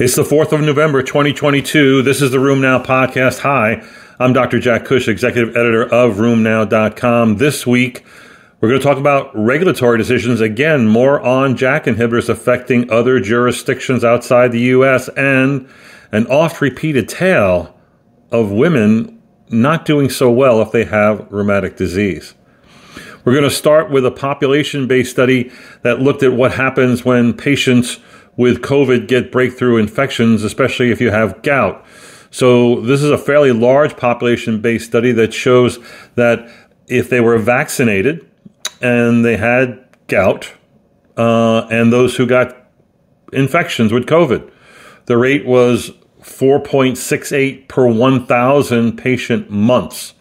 It's the 4th of November, 2022. This is the RheumNow podcast. Hi, I'm Dr. Jack Cush, executive editor of RheumNow.com. This week, we're going to talk about regulatory decisions. Again, more on JAK inhibitors affecting other jurisdictions outside the U.S. and an oft repeated tale of women not doing so well if they have rheumatic disease. We're going to start with a population based study that looked at what happens when patients with COVID get breakthrough infections, especially if you have gout. So, this is a fairly large population based study that shows that if they were vaccinated and they had gout, uh, and those who got infections with COVID, the rate was 4.68 per 1,000 patient months.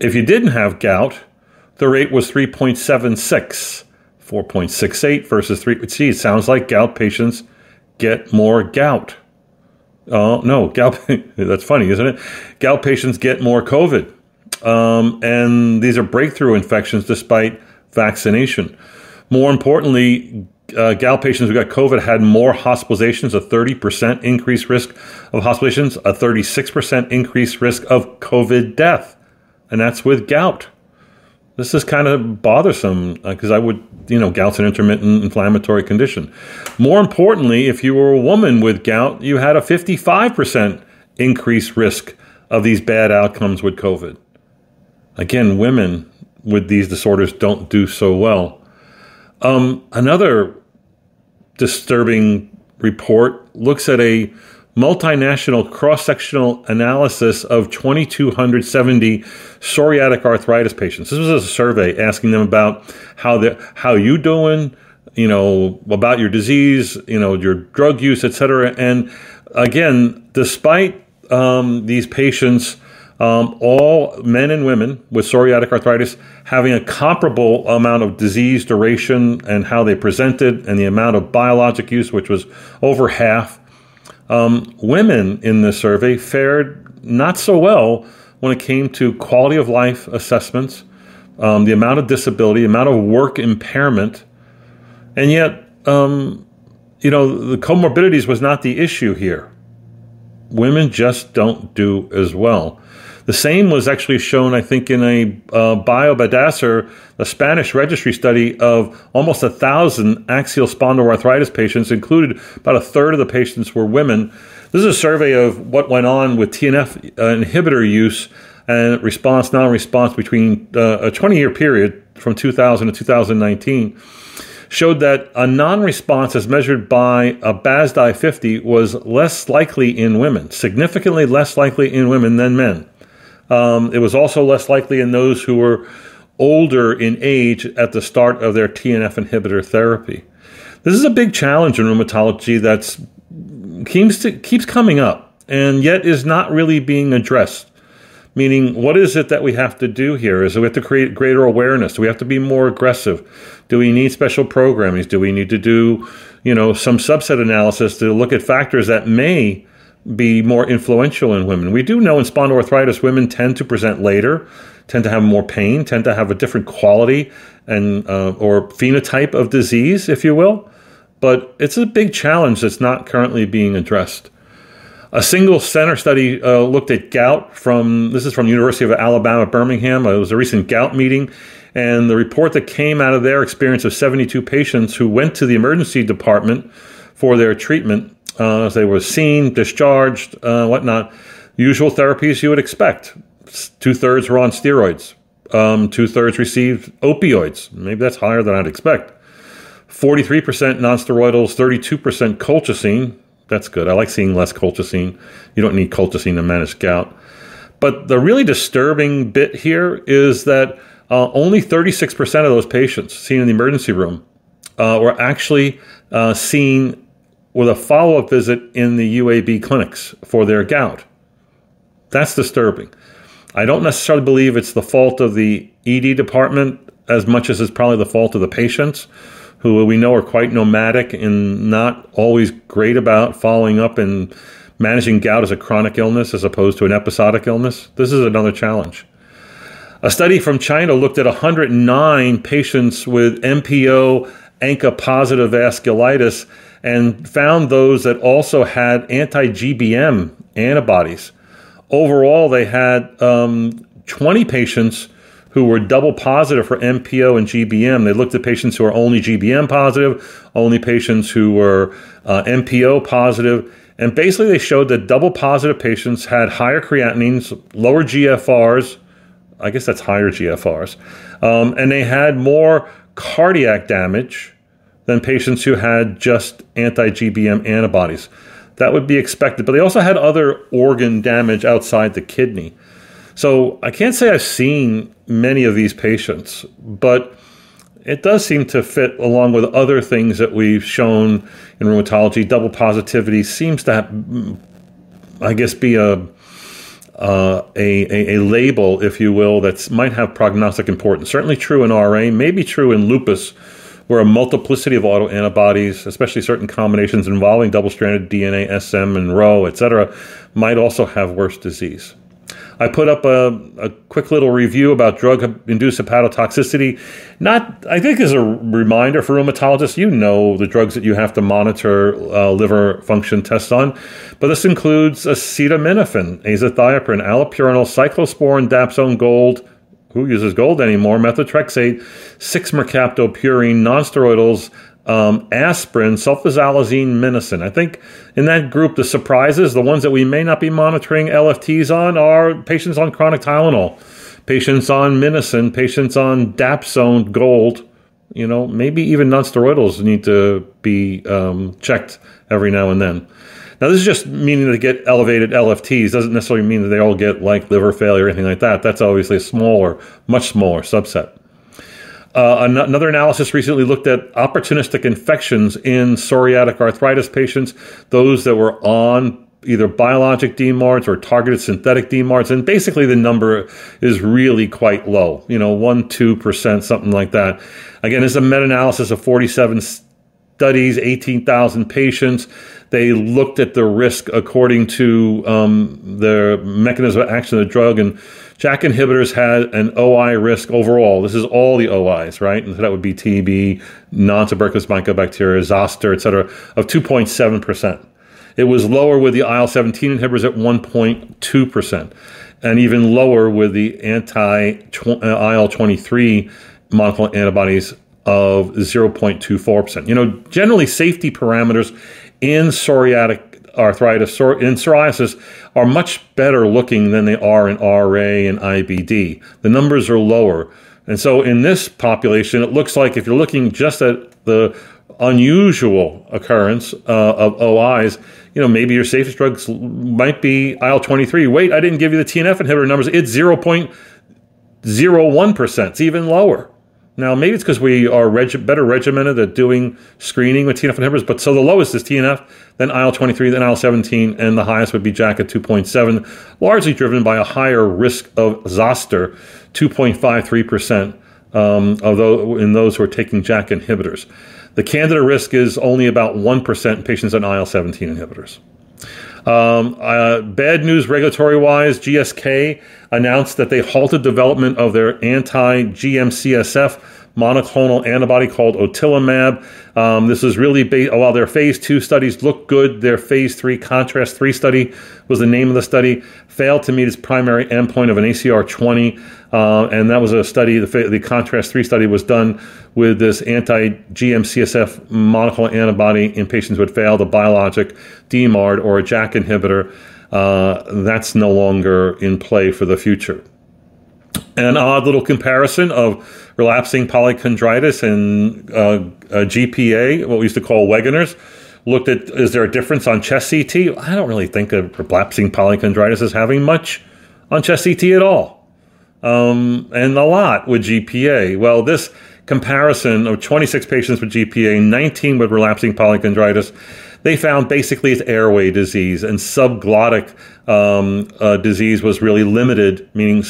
If you didn't have gout, the rate was 3.76 4.68 versus 3. See, it sounds like gout patients get more gout. Oh, no, gout, that's funny, isn't it? Gout patients get more COVID. Um, and these are breakthrough infections despite vaccination. More importantly, uh, gout patients who got COVID had more hospitalizations, a 30% increased risk of hospitalizations, a 36% increased risk of COVID death. And that's with gout. This is kind of bothersome because uh, I would, you know, gout's an intermittent inflammatory condition. More importantly, if you were a woman with gout, you had a 55% increased risk of these bad outcomes with COVID. Again, women with these disorders don't do so well. Um, another disturbing report looks at a multinational cross sectional analysis of 2,270 psoriatic arthritis patients. This was a survey asking them about how they how you doing, you know, about your disease, you know, your drug use, etc. And again, despite um, these patients. Um, all men and women with psoriatic arthritis having a comparable amount of disease duration and how they presented, and the amount of biologic use, which was over half, um, women in the survey fared not so well when it came to quality of life assessments, um, the amount of disability, amount of work impairment, and yet, um, you know, the comorbidities was not the issue here. Women just don't do as well. The same was actually shown, I think, in a uh, BIOBADASER, a Spanish registry study of almost a thousand axial spondyloarthritis patients, included about a third of the patients were women. This is a survey of what went on with TNF uh, inhibitor use and response, non-response between uh, a 20-year period from 2000 to 2019 showed that a non-response as measured by a BASDAI 50 was less likely in women, significantly less likely in women than men. Um, it was also less likely in those who were older in age at the start of their TNF inhibitor therapy. This is a big challenge in rheumatology that keeps, to, keeps coming up and yet is not really being addressed. Meaning, what is it that we have to do here? Is we have to create greater awareness? Do we have to be more aggressive? Do we need special programming? Do we need to do, you know, some subset analysis to look at factors that may be more influential in women. We do know in spondyloarthritis, women tend to present later, tend to have more pain, tend to have a different quality and uh, or phenotype of disease, if you will. But it's a big challenge that's not currently being addressed. A single center study uh, looked at gout from this is from University of Alabama Birmingham. It was a recent gout meeting, and the report that came out of their experience of 72 patients who went to the emergency department for their treatment uh, as they were seen, discharged, uh, whatnot. Usual therapies you would expect. Two thirds were on steroids. Um, Two thirds received opioids. Maybe that's higher than I'd expect. 43% nonsteroidals, 32% colchicine. That's good. I like seeing less colchicine. You don't need colchicine to manage gout. But the really disturbing bit here is that uh, only 36% of those patients seen in the emergency room uh, were actually uh, seen with a follow up visit in the UAB clinics for their gout. That's disturbing. I don't necessarily believe it's the fault of the ED department as much as it's probably the fault of the patients, who we know are quite nomadic and not always great about following up and managing gout as a chronic illness as opposed to an episodic illness. This is another challenge. A study from China looked at 109 patients with MPO ANCA positive vasculitis and found those that also had anti GBM antibodies. Overall, they had um, 20 patients who were double positive for MPO and GBM. They looked at patients who are only GBM positive, only patients who were uh, MPO positive, and basically they showed that double positive patients had higher creatinines, lower GFRs. I guess that's higher GFRs, um, and they had more cardiac damage than patients who had just anti GBM antibodies. That would be expected, but they also had other organ damage outside the kidney. So I can't say I've seen many of these patients, but it does seem to fit along with other things that we've shown in rheumatology. Double positivity seems to, have, I guess, be a, uh, a, a, a, label, if you will, that might have prognostic importance. Certainly true in RA, maybe true in lupus, where a multiplicity of autoantibodies, especially certain combinations involving double-stranded DNA, SM, and Ro, et cetera, might also have worse disease. I put up a, a quick little review about drug-induced hepatotoxicity. Not, I think, as a reminder for rheumatologists, you know the drugs that you have to monitor uh, liver function tests on, but this includes acetaminophen, azathioprine, allopurinol, cyclosporin, dapsone, gold. Who uses gold anymore? Methotrexate, 6-mercaptopurine, nonsteroidals, um, aspirin, sulfasalazine, Minocin. I think in that group, the surprises, the ones that we may not be monitoring LFTs on, are patients on chronic Tylenol, patients on Minocin, patients on Dapsone Gold. You know, maybe even nonsteroidals need to be um, checked every now and then. Now, this is just meaning they get elevated LFTs. Doesn't necessarily mean that they all get like liver failure or anything like that. That's obviously a smaller, much smaller subset. Uh, another analysis recently looked at opportunistic infections in psoriatic arthritis patients, those that were on either biologic DMARDs or targeted synthetic DMARDs. And basically, the number is really quite low, you know, 1%, 2%, something like that. Again, this is a meta analysis of 47 studies, 18,000 patients. They looked at the risk according to um, the mechanism of action of the drug and JAK inhibitors had an OI risk overall. This is all the OIs, right? And so that would be TB, non-tuberculous mycobacteria, zoster, et cetera, of 2.7%. It was lower with the IL-17 inhibitors at 1.2%, and even lower with the anti-IL-23 monoclonal antibodies of 0.24%. You know, generally safety parameters in psoriatic arthritis in psoriasis are much better looking than they are in RA and IBD. The numbers are lower. And so in this population, it looks like if you're looking just at the unusual occurrence uh, of OIs, you know, maybe your safest drugs might be IL 23. Wait, I didn't give you the TNF inhibitor numbers. It's 0.01%. It's even lower. Now, maybe it's because we are reg- better regimented at doing screening with TNF inhibitors, but so the lowest is TNF, then IL 23, then IL 17, and the highest would be JAK at 2.7, largely driven by a higher risk of zoster, 2.53% um, of those, in those who are taking JAK inhibitors. The candida risk is only about 1% in patients on IL 17 inhibitors. Um, uh, bad news regulatory wise, GSK announced that they halted development of their anti GM-CSF monoclonal antibody called otilimab. Um, this is really based, while their phase two studies look good, their phase three contrast three study was the name of the study, failed to meet its primary endpoint of an ACR 20. Uh, and that was a study, the, the contrast three study was done with this anti GM-CSF monoclonal antibody in patients who had failed a biologic DMARD or a JAK inhibitor. Uh, that's no longer in play for the future. An odd little comparison of relapsing polychondritis and uh, GPA, what we used to call Wegener's. Looked at is there a difference on chest CT? I don't really think of relapsing polychondritis as having much on chest CT at all, um, and a lot with GPA. Well, this comparison of 26 patients with GPA, 19 with relapsing polychondritis, they found basically it's airway disease and subglottic um, uh, disease was really limited, meaning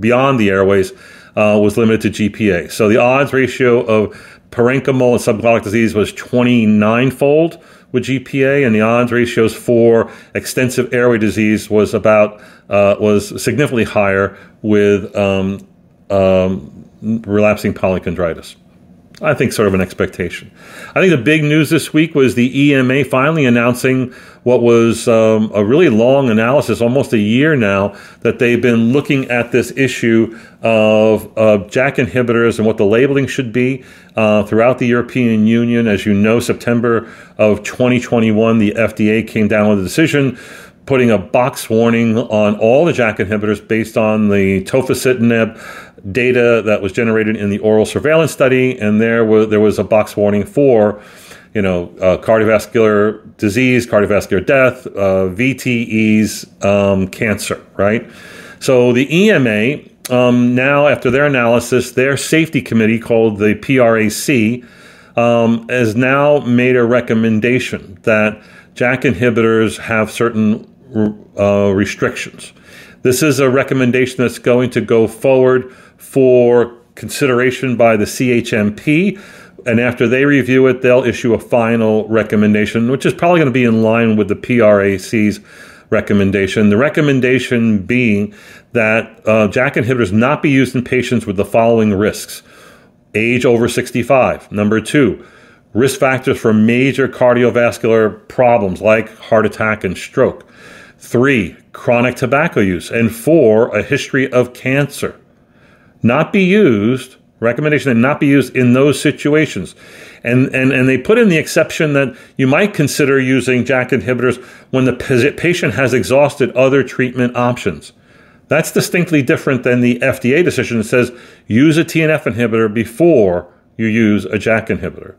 beyond the airways, uh, was limited to GPA. So the odds ratio of parenchymal and subglottic disease was 29 fold with GPA, and the odds ratios for extensive airway disease was about uh, was significantly higher with um, um, relapsing polychondritis. I think sort of an expectation. I think the big news this week was the EMA finally announcing what was um, a really long analysis, almost a year now, that they've been looking at this issue of uh, JAK inhibitors and what the labeling should be uh, throughout the European Union. As you know, September of 2021, the FDA came down with a decision putting a box warning on all the JAK inhibitors based on the tofacitinib data that was generated in the oral surveillance study, and there was there was a box warning for, you know, uh, cardiovascular disease, cardiovascular death, uh, VTEs, um, cancer, right? So the EMA um, now, after their analysis, their safety committee called the PRAC um, has now made a recommendation that JAK inhibitors have certain uh, restrictions. This is a recommendation that's going to go forward for consideration by the CHMP. And after they review it, they'll issue a final recommendation, which is probably going to be in line with the PRAC's recommendation. The recommendation being that uh, JAK inhibitors not be used in patients with the following risks age over 65. Number two, risk factors for major cardiovascular problems like heart attack and stroke. Three, chronic tobacco use. And four, a history of cancer not be used, recommendation that not be used in those situations. And, and, and they put in the exception that you might consider using JAK inhibitors when the patient has exhausted other treatment options. That's distinctly different than the FDA decision that says use a TNF inhibitor before you use a JAK inhibitor.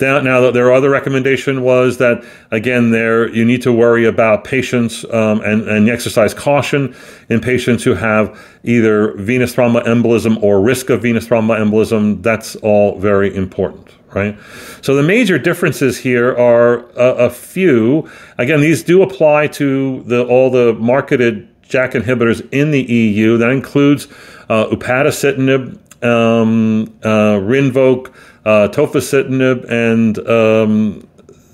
Now, now their other recommendation was that again, there you need to worry about patients um, and, and exercise caution in patients who have either venous thromboembolism or risk of venous thromboembolism. That's all very important right? So the major differences here are a, a, few. Again, these do apply to the, all the marketed JAK inhibitors in the EU. That includes uh, upadacitinib, um, uh, uh, tofacitinib and um,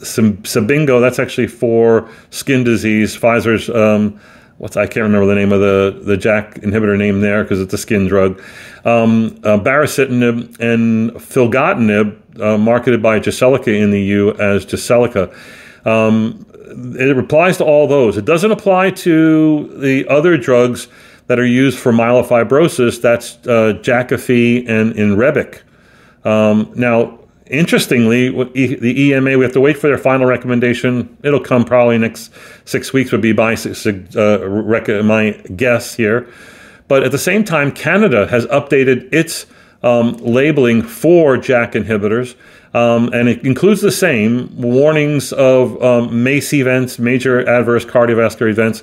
Cibinqo. That's actually for skin disease. Pfizer's um, what's I can't remember the name of the the JAK inhibitor name there because it's a skin drug. Um, uh, baricitinib and filgotinib, uh, marketed by Jyseleca in the EU as Jyseleca. Um, it applies to all those. It doesn't apply to the other drugs that are used for myelofibrosis. That's uh, Jakafi and Inrebic. Um, now, interestingly, the EMA, we have to wait for their final recommendation. It'll come probably next six weeks, would be my, uh, my guess here. But at the same time, Canada has updated its um, labeling for JAK inhibitors. Um, and it includes the same warnings of um, MACE events, major adverse cardiovascular events,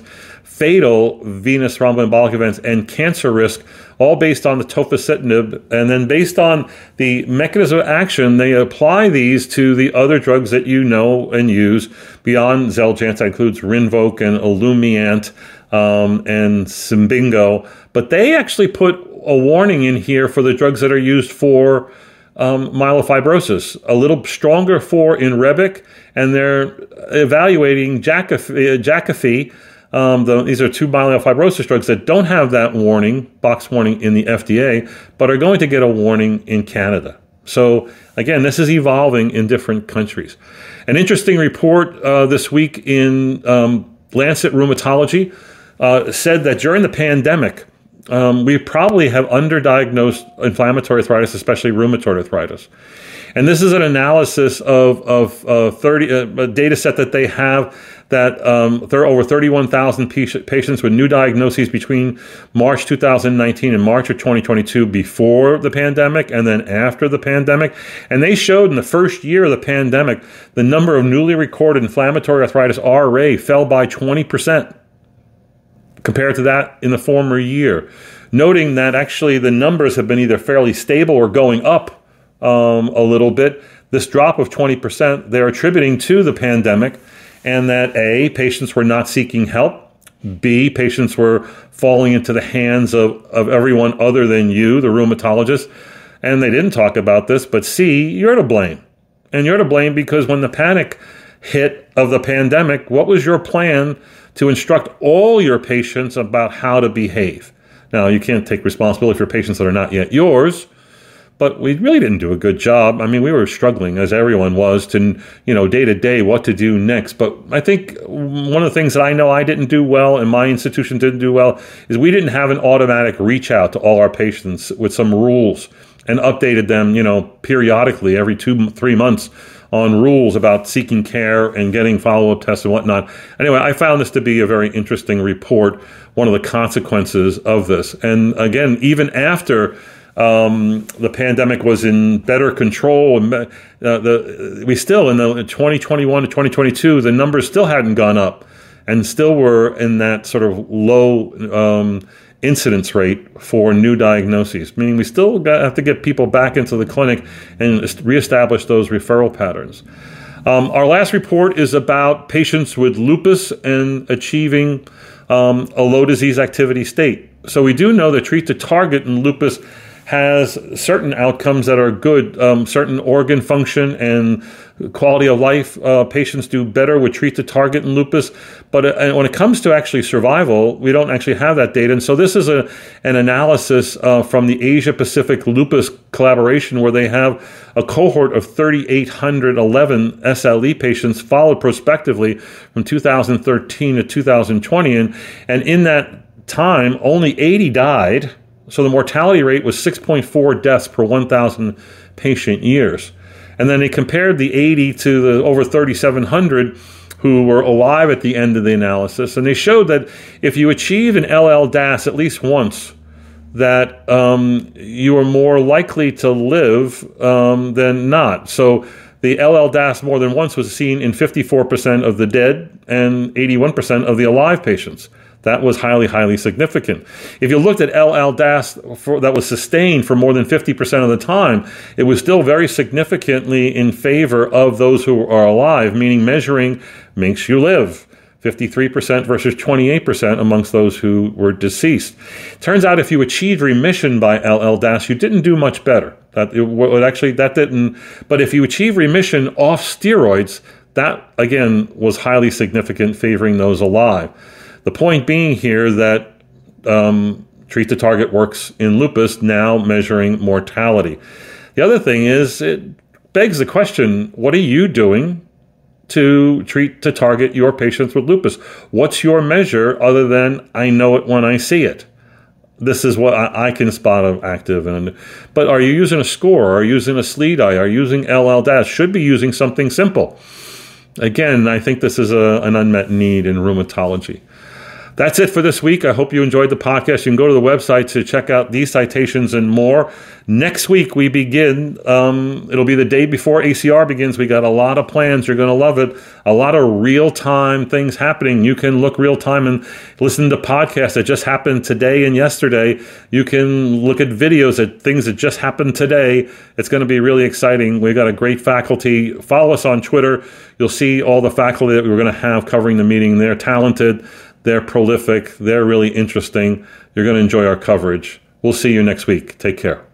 fatal venous thromboembolic events, and cancer risk, all based on the tofacitinib. And then based on the mechanism of action, they apply these to the other drugs that you know and use beyond Xeljanz. That includes Rinvoq and Olumiant um, and Cibinqo. But they actually put a warning in here for the drugs that are used for um, myelofibrosis, a little stronger for Inrebic, and they're evaluating Jakafi um, the, these are two myelofibrosis drugs that don't have that warning, box warning in the FDA, but are going to get a warning in Canada. So, again, this is evolving in different countries. An interesting report uh, this week in um, Lancet Rheumatology uh, said that during the pandemic, um, we probably have underdiagnosed inflammatory arthritis, especially rheumatoid arthritis. And this is an analysis of, of uh, 30, uh, a data set that they have that um, there are over 31,000 patients with new diagnoses between March 2019 and March of 2022 before the pandemic and then after the pandemic. And they showed in the first year of the pandemic, the number of newly recorded inflammatory arthritis RA fell by 20% compared to that in the former year. Noting that actually the numbers have been either fairly stable or going up um, a little bit. This drop of 20% they're attributing to the pandemic, and that A, patients were not seeking help. B, patients were falling into the hands of, of everyone other than you, the rheumatologist. And they didn't talk about this, but C, you're to blame. And you're to blame because when the panic hit of the pandemic, what was your plan to instruct all your patients about how to behave? Now, you can't take responsibility for patients that are not yet yours, but we really didn't do a good job. I mean, we were struggling, as everyone was, to, you know, day to day what to do next. But I think one of the things that I know I didn't do well and my institution didn't do well is we didn't have an automatic reach out to all our patients with some rules and updated them, you know, periodically every two, three months on rules about seeking care and getting follow up tests and whatnot. Anyway, I found this to be a very interesting report, one of the consequences of this. And again, even after um, the pandemic was in better control. Uh, the, we still, in the 2021 to 2022, the numbers still hadn't gone up and still were in that sort of low um, incidence rate for new diagnoses, meaning we still have to get people back into the clinic and reestablish those referral patterns. Um, our last report is about patients with lupus and achieving um, a low disease activity state. So we do know that treat to target in lupus has certain outcomes that are good, um, certain organ function and quality of life. Uh, patients do better with treat to target in lupus, but uh, when it comes to actually survival, we don't actually have that data. And so this is a an analysis uh, from the Asia Pacific Lupus Collaboration, where they have a cohort of 3,811 SLE patients followed prospectively from 2013 to 2020, and and in that time, only 80 died so the mortality rate was 6.4 deaths per 1,000 patient years. And then they compared the 80 to the over 3,700 who were alive at the end of the analysis. And they showed that if you achieve an LL DAS at least once, that um, you are more likely to live um, than not. So the LL DAS more than once was seen in 54% of the dead and 81% of the alive patients. That was highly, highly significant. If you looked at LL DAS that was sustained for more than 50% of the time, it was still very significantly in favor of those who are alive, meaning measuring makes you live. 53% versus 28% amongst those who were deceased. Turns out if you achieved remission by LL DAS, you didn't do much better. That it, actually that didn't. But if you achieve remission off steroids, that again was highly significant, favoring those alive. The point being here that um, treat the target works in lupus, now measuring mortality. The other thing is, it begs the question what are you doing to treat to target your patients with lupus? What's your measure other than I know it when I see it? This is what I, can spot of active and but are you using a score? Are you using a SLEDAI? Are you using LL DAS? Should be using something simple. Again, I think this is a, an unmet need in rheumatology. That's it for this week. I hope you enjoyed the podcast. You can go to the website to check out these citations and more. Next week, we begin. Um, it'll be the day before ACR begins. We got a lot of plans. You're going to love it. A lot of real time things happening. You can look real time and listen to podcasts that just happened today and yesterday. You can look at videos at things that just happened today. It's going to be really exciting. We've got a great faculty. Follow us on Twitter. You'll see all the faculty that we're going to have covering the meeting. They're talented. They're prolific. They're really interesting. You're going to enjoy our coverage. We'll see you next week. Take care.